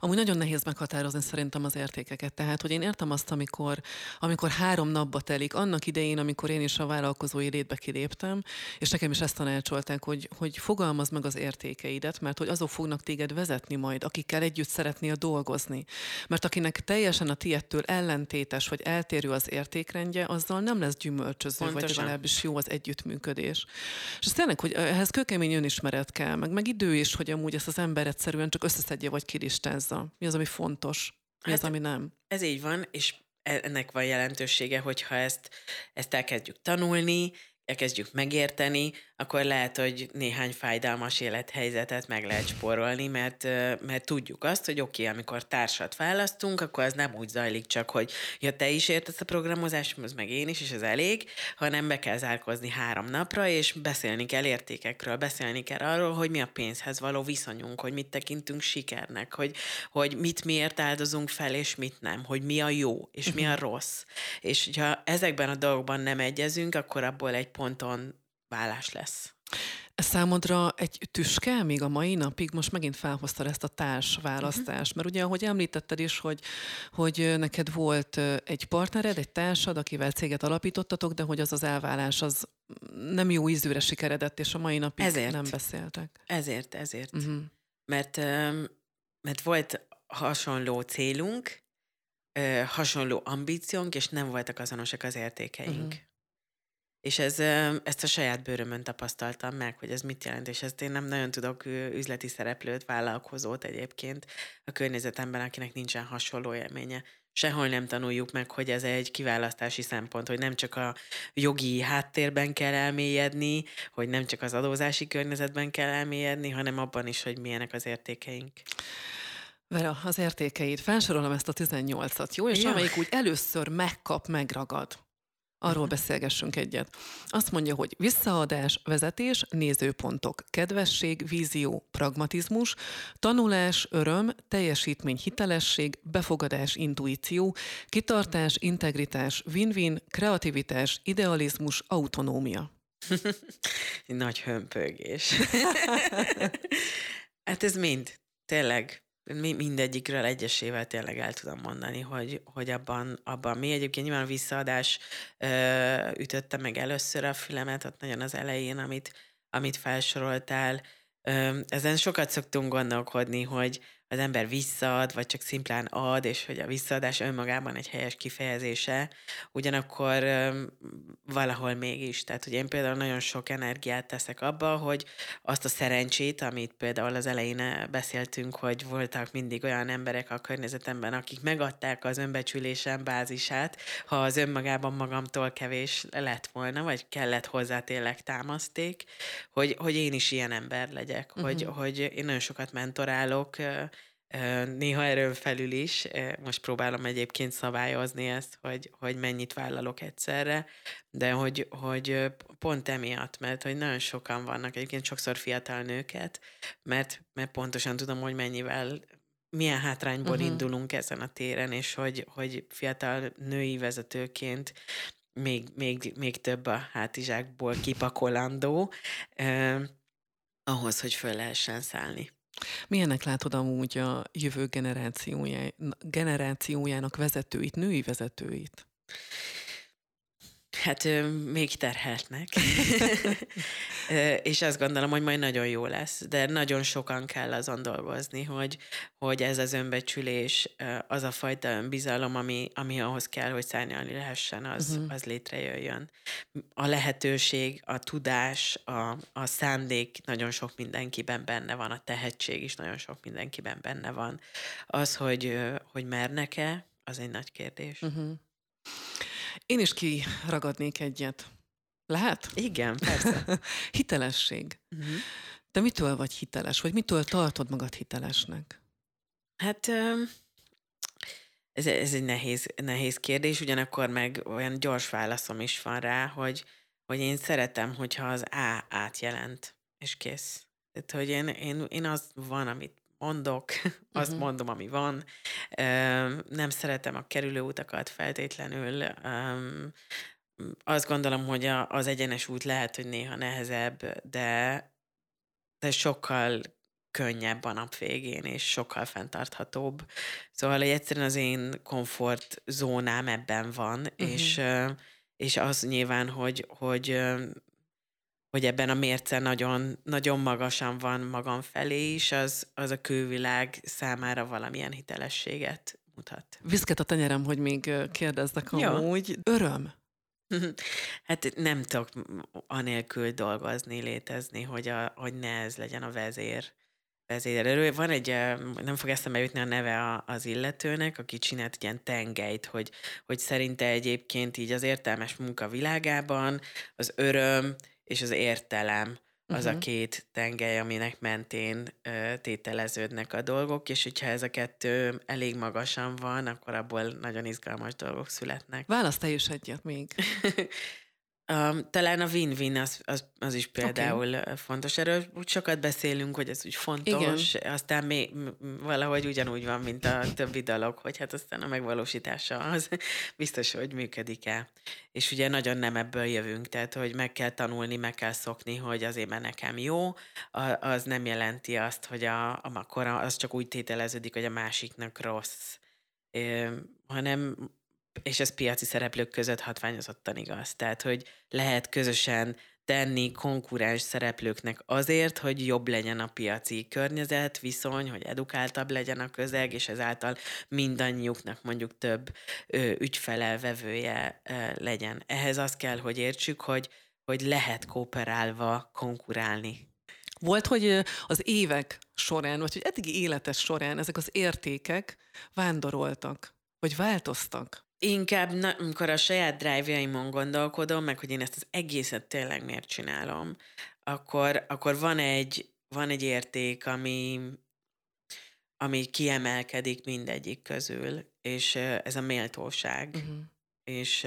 A: Amúgy nagyon nehéz meghatározni szerintem az értékeket. Tehát, hogy én értem azt, amikor, amikor három napba telik, annak idején, amikor én is a vállalkozói létbe kiléptem, és nekem is ezt tanácsolták, hogy, hogy fogalmazd meg az értékeidet, mert hogy azok fognak téged vezetni majd, akikkel együtt szeretnél dolgozni. Mert akinek teljesen a tiettől ellentétes vagy eltérő az értékrendje, azzal nem lesz gyümölcsöző, Pontosan. vagy legalábbis jó az együttműködés. És ez tényleg, hogy ehhez kőkemény önismeret kell, meg, meg idő is, hogy amúgy ezt az ember egyszerűen csak összeszedje vagy kilistázza. Mi az, ami fontos? Mi hát, az, ami nem?
B: Ez így van, és e-, ennek van jelentősége, hogyha ezt, ezt elkezdjük tanulni, elkezdjük megérteni, akkor lehet, hogy néhány fájdalmas élethelyzetet meg lehet spórolni, mert, mert tudjuk azt, hogy oké, okay, amikor társat választunk, akkor az nem úgy zajlik csak, hogy ja, te is értesz a programozáshoz, meg én is, és ez elég, hanem be kell zárkozni három napra, és beszélni kell értékekről, beszélni kell arról, hogy mi a pénzhez való viszonyunk, hogy mit tekintünk sikernek, hogy, hogy mit miért áldozunk fel, és mit nem, hogy mi a jó, és mi a mhm. rossz. És ha ezekben a dolgokban nem egyezünk, akkor abból egy ponton vállás lesz.
A: Számodra egy tüske még a mai napig? Most megint felhoztad ezt a társ választást, uh-huh. mert ugye, ahogy említetted is, hogy, hogy neked volt egy partnered, egy társad, akivel céget alapítottatok, de hogy az az elvállás az nem jó ízűre sikeredett, és a mai napig ezért. nem beszéltek.
B: Ezért, ezért. Uh-huh. Mert, mert volt hasonló célunk, hasonló ambíciónk, és nem voltak azonosak az értékeink. Uh-huh. És ez, ezt a saját bőrömön tapasztaltam meg, hogy ez mit jelent, és ezt én nem nagyon tudok üzleti szereplőt, vállalkozót egyébként a környezetemben, akinek nincsen hasonló élménye. Sehol nem tanuljuk meg, hogy ez egy kiválasztási szempont, hogy nem csak a jogi háttérben kell elmélyedni, hogy nem csak az adózási környezetben kell elmélyedni, hanem abban is, hogy milyenek az értékeink.
A: Vera, az értékeid. Felsorolom ezt a 18-at, jó? És ja. amelyik úgy először megkap, megragad. Arról beszélgessünk egyet. Azt mondja, hogy visszaadás, vezetés, nézőpontok, kedvesség, vízió, pragmatizmus, tanulás, öröm, teljesítmény, hitelesség, befogadás, intuíció, kitartás, integritás, win-win, kreativitás, idealizmus, autonómia.
B: Nagy hömpögés. hát ez mind, tényleg mindegyikről egyesével tényleg el tudom mondani, hogy, hogy abban, abban mi egyébként nyilván visszaadás ö, ütötte meg először a fülemet, ott nagyon az elején, amit, amit felsoroltál. Ö, ezen sokat szoktunk gondolkodni, hogy, az ember visszaad, vagy csak szimplán ad, és hogy a visszaadás önmagában egy helyes kifejezése, ugyanakkor valahol mégis. Tehát, hogy én például nagyon sok energiát teszek abba, hogy azt a szerencsét, amit például az elején beszéltünk, hogy voltak mindig olyan emberek a környezetemben, akik megadták az önbecsülésem bázisát, ha az önmagában magamtól kevés lett volna, vagy kellett hozzá tényleg támaszték, hogy, hogy én is ilyen ember legyek, uh-huh. hogy, mhm. hogy én nagyon sokat mentorálok, Néha erőn felül is, most próbálom egyébként szabályozni ezt, hogy, hogy mennyit vállalok egyszerre, de hogy, hogy pont emiatt, mert hogy nagyon sokan vannak, egyébként sokszor fiatal nőket, mert, mert pontosan tudom, hogy mennyivel milyen hátrányból uh-huh. indulunk ezen a téren, és hogy, hogy fiatal női vezetőként még, még, még több a hátizsákból kipakolandó, eh, ahhoz, hogy föl lehessen szállni.
A: Milyennek látod amúgy a jövő generációjának vezetőit, női vezetőit?
B: Hát még terheltnek. és azt gondolom, hogy majd nagyon jó lesz, de nagyon sokan kell azon dolgozni, hogy, hogy ez az önbecsülés, az a fajta önbizalom, ami, ami ahhoz kell, hogy szárnyalni lehessen, az, uh-huh. az létrejöjjön. A lehetőség, a tudás, a, a szándék nagyon sok mindenkiben benne van, a tehetség is nagyon sok mindenkiben benne van. Az, hogy, hogy mernek-e, az egy nagy kérdés. Uh-huh.
A: Én is kiragadnék egyet. Lehet?
B: Igen, persze.
A: Hitelesség. Uh-huh. Te mitől vagy hiteles, vagy mitől tartod magad hitelesnek?
B: Hát ez, ez egy nehéz, nehéz kérdés, ugyanakkor meg olyan gyors válaszom is van rá, hogy, hogy én szeretem, hogyha az A átjelent, és kész. Tehát, hogy én, én, én az van, amit mondok, azt uh-huh. mondom, ami van. Nem szeretem a kerülőutakat feltétlenül. Azt gondolom, hogy az egyenes út lehet, hogy néha nehezebb, de, de sokkal könnyebb a nap végén, és sokkal fenntarthatóbb. Szóval, hogy egyszerűen az én komfort zónám ebben van, uh-huh. és, és az nyilván, hogy, hogy hogy ebben a mérce nagyon, nagyon magasan van magam felé is, az, az a külvilág számára valamilyen hitelességet mutat.
A: Viszket a tenyerem, hogy még kérdezzek amúgy. Öröm?
B: Hát nem tudok anélkül dolgozni, létezni, hogy, a, hogy ne ez legyen a vezér. vezérelő. Van egy, nem fog eszembe jutni a neve az illetőnek, aki csinált ilyen tengelyt, hogy, hogy szerinte egyébként így az értelmes munka világában az öröm és az értelem az uh-huh. a két tengely, aminek mentén ö, tételeződnek a dolgok, és hogyha ez a kettő elég magasan van, akkor abból nagyon izgalmas dolgok születnek.
A: Választ te is egyet még.
B: Um, talán a win-win az, az, az is például okay. fontos. Erről úgy sokat beszélünk, hogy ez úgy fontos, Igen. aztán még valahogy ugyanúgy van, mint a többi dolog, hogy hát aztán a megvalósítása az biztos, hogy működik el. És ugye nagyon nem ebből jövünk, tehát hogy meg kell tanulni, meg kell szokni, hogy azért, mert nekem jó, az nem jelenti azt, hogy a, akkor az csak úgy tételeződik, hogy a másiknak rossz. É, hanem és ez piaci szereplők között hatványozottan igaz. Tehát, hogy lehet közösen tenni konkurens szereplőknek azért, hogy jobb legyen a piaci környezet, viszony, hogy edukáltabb legyen a közeg, és ezáltal mindannyiuknak mondjuk több ö, ügyfele, vevője ö, legyen. Ehhez azt kell, hogy értsük, hogy, hogy lehet kooperálva konkurálni.
A: Volt, hogy az évek során, vagy hogy eddigi életes során ezek az értékek vándoroltak, vagy változtak?
B: Inkább, na, amikor a saját drive-jaimon gondolkodom, meg hogy én ezt az egészet tényleg miért csinálom, akkor, akkor van, egy, van egy érték, ami, ami kiemelkedik mindegyik közül, és ez a méltóság. Uh-huh. És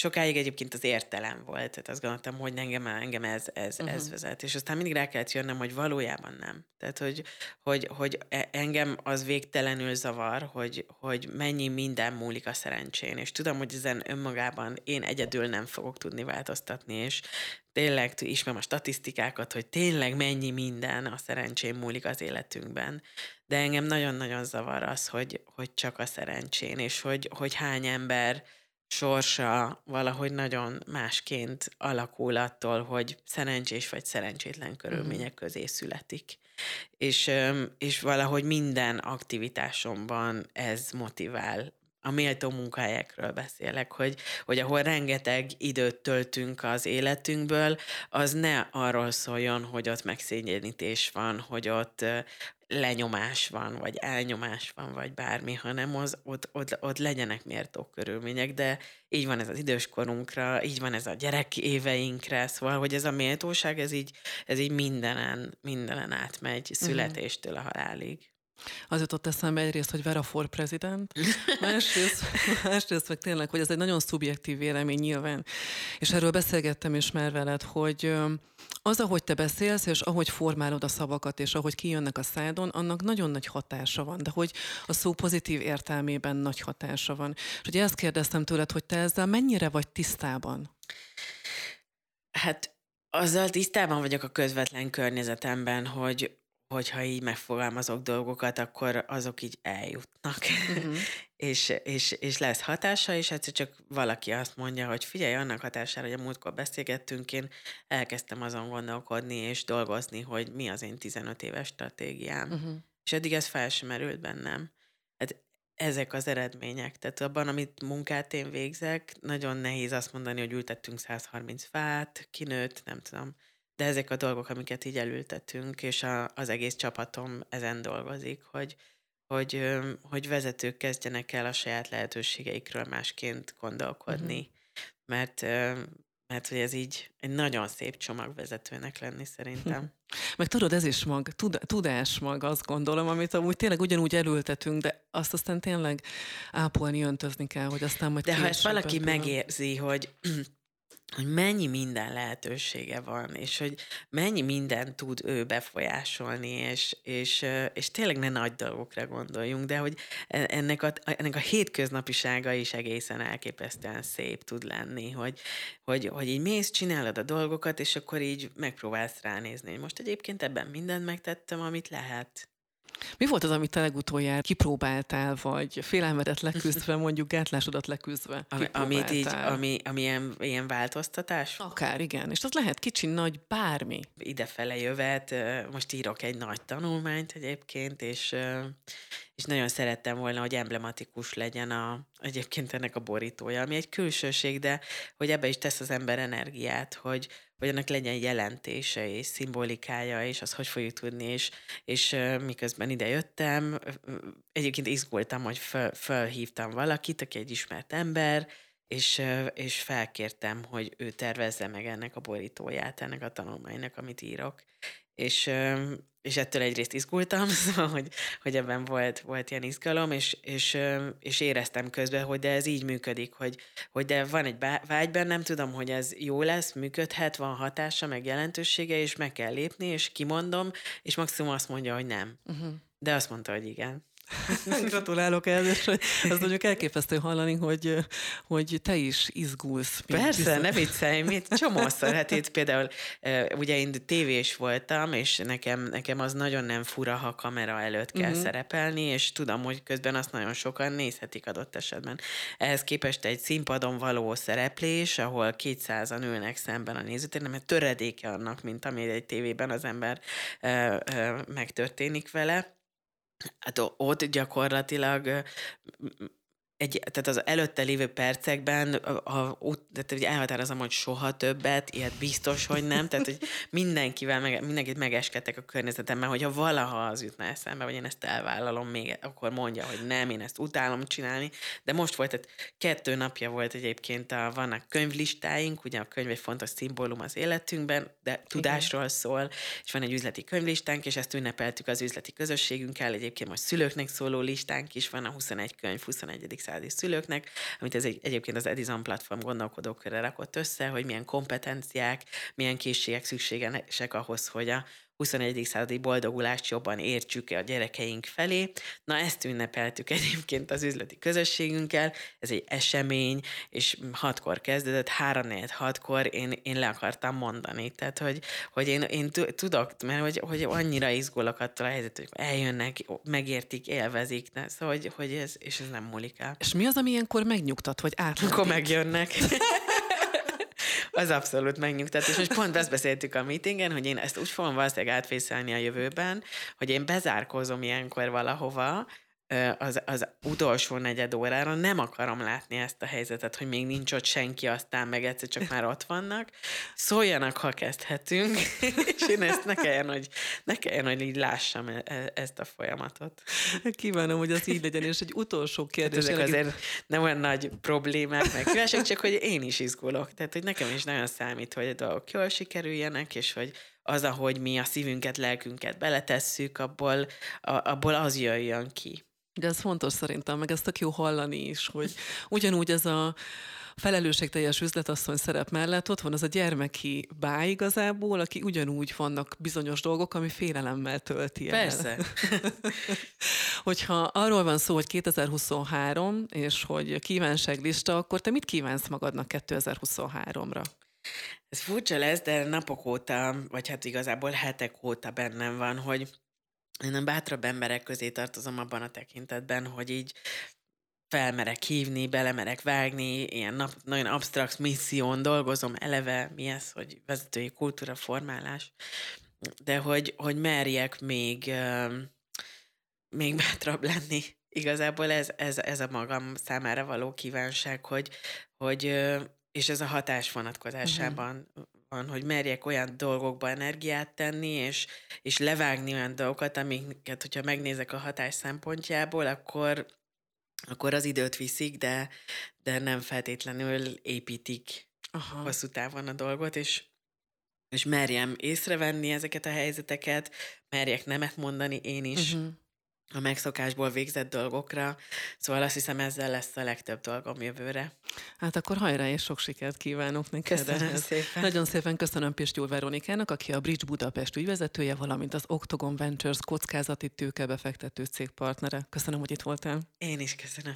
B: sokáig egyébként az értelem volt, tehát azt gondoltam, hogy engem, engem ez, ez, uh-huh. ez vezet. És aztán mindig rá kellett jönnöm, hogy valójában nem. Tehát, hogy, hogy, hogy e, engem az végtelenül zavar, hogy, hogy mennyi minden múlik a szerencsén. És tudom, hogy ezen önmagában én egyedül nem fogok tudni változtatni, és tényleg ismerem a statisztikákat, hogy tényleg mennyi minden a szerencsén múlik az életünkben. De engem nagyon-nagyon zavar az, hogy, hogy csak a szerencsén, és hogy, hogy hány ember sorsa valahogy nagyon másként alakul attól, hogy szerencsés vagy szerencsétlen körülmények közé születik. És, és valahogy minden aktivitásomban ez motivál a méltó munkahelyekről beszélek, hogy, hogy ahol rengeteg időt töltünk az életünkből, az ne arról szóljon, hogy ott megszégyenítés van, hogy ott lenyomás van, vagy elnyomás van, vagy bármi, hanem az, ott, ott, ott legyenek méltó körülmények, de így van ez az időskorunkra, így van ez a gyerek éveinkre, szóval, hogy ez a méltóság, ez így, ez így mindenen, mindenen átmegy, mhm. születéstől a halálig.
A: Az jutott eszembe egyrészt, hogy Vera for president, másrészt, másrészt meg tényleg, hogy ez egy nagyon szubjektív vélemény nyilván. És erről beszélgettem is már veled, hogy az, ahogy te beszélsz, és ahogy formálod a szavakat, és ahogy kijönnek a szádon, annak nagyon nagy hatása van, de hogy a szó pozitív értelmében nagy hatása van. És ugye ezt kérdeztem tőled, hogy te ezzel mennyire vagy tisztában?
B: Hát azzal tisztában vagyok a közvetlen környezetemben, hogy hogyha így megfogalmazok dolgokat, akkor azok így eljutnak. Uh-huh. és, és, és lesz hatása, és egyszer csak valaki azt mondja, hogy figyelj, annak hatására, hogy a múltkor beszélgettünk, én elkezdtem azon gondolkodni és dolgozni, hogy mi az én 15 éves stratégiám. Uh-huh. És eddig ez fel sem merült bennem. Hát ezek az eredmények. Tehát abban, amit munkát én végzek, nagyon nehéz azt mondani, hogy ültettünk 130 fát, kinőtt, nem tudom de ezek a dolgok, amiket így elültetünk, és a, az egész csapatom ezen dolgozik, hogy, hogy, hogy vezetők kezdjenek el a saját lehetőségeikről másként gondolkodni, uh-huh. mert mert hogy ez így egy nagyon szép csomag vezetőnek lenni szerintem.
A: Meg tudod, ez is mag, tud, tudás mag, azt gondolom, amit amúgy tényleg ugyanúgy elültetünk, de azt aztán tényleg ápolni, öntözni kell, hogy aztán majd
B: De ha ezt valaki megérzi, hogy hogy mennyi minden lehetősége van, és hogy mennyi minden tud ő befolyásolni, és, és, és tényleg ne nagy dolgokra gondoljunk, de hogy e, ennek a, ennek a hétköznapisága is egészen elképesztően szép tud lenni, hogy, hogy, hogy így mész, csinálod a dolgokat, és akkor így megpróbálsz ránézni, hogy most egyébként ebben mindent megtettem, amit lehet.
A: Mi volt az, amit te legutoljára kipróbáltál, vagy félelmedet leküzdve, mondjuk gátlásodat leküzdve?
B: Ami, amit így, ami, ami ilyen, ilyen változtatás?
A: Akár, igen. És az lehet kicsi, nagy, bármi.
B: Idefele jövet, most írok egy nagy tanulmányt egyébként, és és nagyon szerettem volna, hogy emblematikus legyen a, egyébként ennek a borítója, ami egy külsőség, de hogy ebbe is tesz az ember energiát, hogy, hogy annak legyen jelentése és szimbolikája, és az hogy fogjuk tudni, és, és miközben ide jöttem, egyébként izgultam, hogy föl, fölhívtam valakit, aki egy ismert ember, és, és felkértem, hogy ő tervezze meg ennek a borítóját, ennek a tanulmánynak, amit írok. És, és ettől egyrészt izgultam, szóval, hogy, hogy ebben volt, volt ilyen izgalom, és, és, és éreztem közben, hogy de ez így működik, hogy, hogy de van egy vágy bennem, tudom, hogy ez jó lesz, működhet, van hatása, meg jelentősége, és meg kell lépni, és kimondom, és maximum azt mondja, hogy nem. Uh-huh. De azt mondta, hogy igen.
A: Gratulálok ehhez, hogy az mondjuk elképesztő hallani, hogy, hogy te is izgulsz.
B: Persze, bizony. ne viccelj, mit csomószor. Hát itt például, ugye én tévés voltam, és nekem, nekem az nagyon nem fura, ha kamera előtt kell uh-huh. szerepelni, és tudom, hogy közben azt nagyon sokan nézhetik adott esetben. Ehhez képest egy színpadon való szereplés, ahol 200-an ülnek szemben a nézőtéren, mert töredéke annak, mint ami egy tévében az ember ö, ö, megtörténik vele Hát ott gyakorlatilag egy, tehát az előtte lévő percekben a, a, tehát ugye elhatározom, hogy soha többet, ilyet biztos, hogy nem, tehát hogy mindenkivel, meg, mindenkit megeskedtek a környezetemben, hogyha valaha az jutna eszembe, vagy én ezt elvállalom még, akkor mondja, hogy nem, én ezt utálom csinálni, de most volt, tehát kettő napja volt egyébként, a, vannak könyvlistáink, ugye a könyv egy fontos szimbólum az életünkben, de tudásról szól, és van egy üzleti könyvlistánk, és ezt ünnepeltük az üzleti közösségünkkel, egyébként most szülőknek szóló listánk is van, a 21 könyv 21 családi szülőknek, amit ez egy, egyébként az Edison platform gondolkodókörre rakott össze, hogy milyen kompetenciák, milyen készségek szükségesek ahhoz, hogy a 21. századi boldogulást jobban értsük a gyerekeink felé. Na ezt ünnepeltük egyébként az üzleti közösségünkkel, ez egy esemény, és hatkor kezdődött, három négy hatkor én, én le akartam mondani. Tehát, hogy, hogy én, én tudok, mert hogy, hogy annyira izgulok attól a helyzet, hogy eljönnek, megértik, élvezik, ne? szóval, hogy, hogy ez, és ez nem múlik el.
A: És mi az, ami ilyenkor megnyugtat, vagy át?
B: Akkor megjönnek. Az abszolút megnyugtat. És most pont ezt beszéltük a meetingen, hogy én ezt úgy fogom valószínűleg átvészelni a jövőben, hogy én bezárkózom ilyenkor valahova, az, az utolsó negyed órára nem akarom látni ezt a helyzetet, hogy még nincs ott senki, aztán meg egyszer csak már ott vannak. Szóljanak, ha kezdhetünk, és én ezt ne kelljen, hogy, ne kelljen, hogy így lássam e, e, ezt a folyamatot.
A: Kívánom, hogy az így legyen, és egy utolsó kérdés.
B: Hát ezek azért nem olyan nagy problémák, meg kívások, csak hogy én is izgulok. Tehát, hogy nekem is nagyon számít, hogy a dolgok jól sikerüljenek, és hogy az, ahogy mi a szívünket, lelkünket beletesszük, abból, a, abból az jöjjön ki.
A: De ez fontos szerintem, meg ezt tök jó hallani is, hogy ugyanúgy ez a felelősségteljes üzletasszony szerep mellett ott van az a gyermeki bá igazából, aki ugyanúgy vannak bizonyos dolgok, ami félelemmel tölti
B: el. Persze.
A: Hogyha arról van szó, hogy 2023, és hogy kívánságlista, akkor te mit kívánsz magadnak 2023-ra?
B: Ez furcsa lesz, de napok óta, vagy hát igazából hetek óta bennem van, hogy én a bátrabb emberek közé tartozom abban a tekintetben, hogy így felmerek hívni, belemerek vágni, ilyen nap, nagyon absztrakt misszión dolgozom eleve, mi ez, hogy vezetői kultúra formálás, de hogy, hogy merjek még, még bátrabb lenni. Igazából ez, ez, ez a magam számára való kívánság, hogy, hogy és ez a hatás vonatkozásában uh-huh van, hogy merjek olyan dolgokba energiát tenni, és, és levágni olyan dolgokat, amiket, hogyha megnézek a hatás szempontjából, akkor, akkor az időt viszik, de, de nem feltétlenül építik Aha. hosszú távon a dolgot, és, és merjem észrevenni ezeket a helyzeteket, merjek nemet mondani én is, uh-huh a megszokásból végzett dolgokra, szóval azt hiszem ezzel lesz a legtöbb dolgom jövőre.
A: Hát akkor hajrá és sok sikert kívánok neked.
B: Köszönöm ehhez. szépen.
A: Nagyon szépen köszönöm Pistyúl Veronikának, aki a Bridge Budapest ügyvezetője, valamint az Octogon Ventures kockázati tőkebefektető cég partnere. Köszönöm, hogy itt voltál.
B: Én is köszönöm.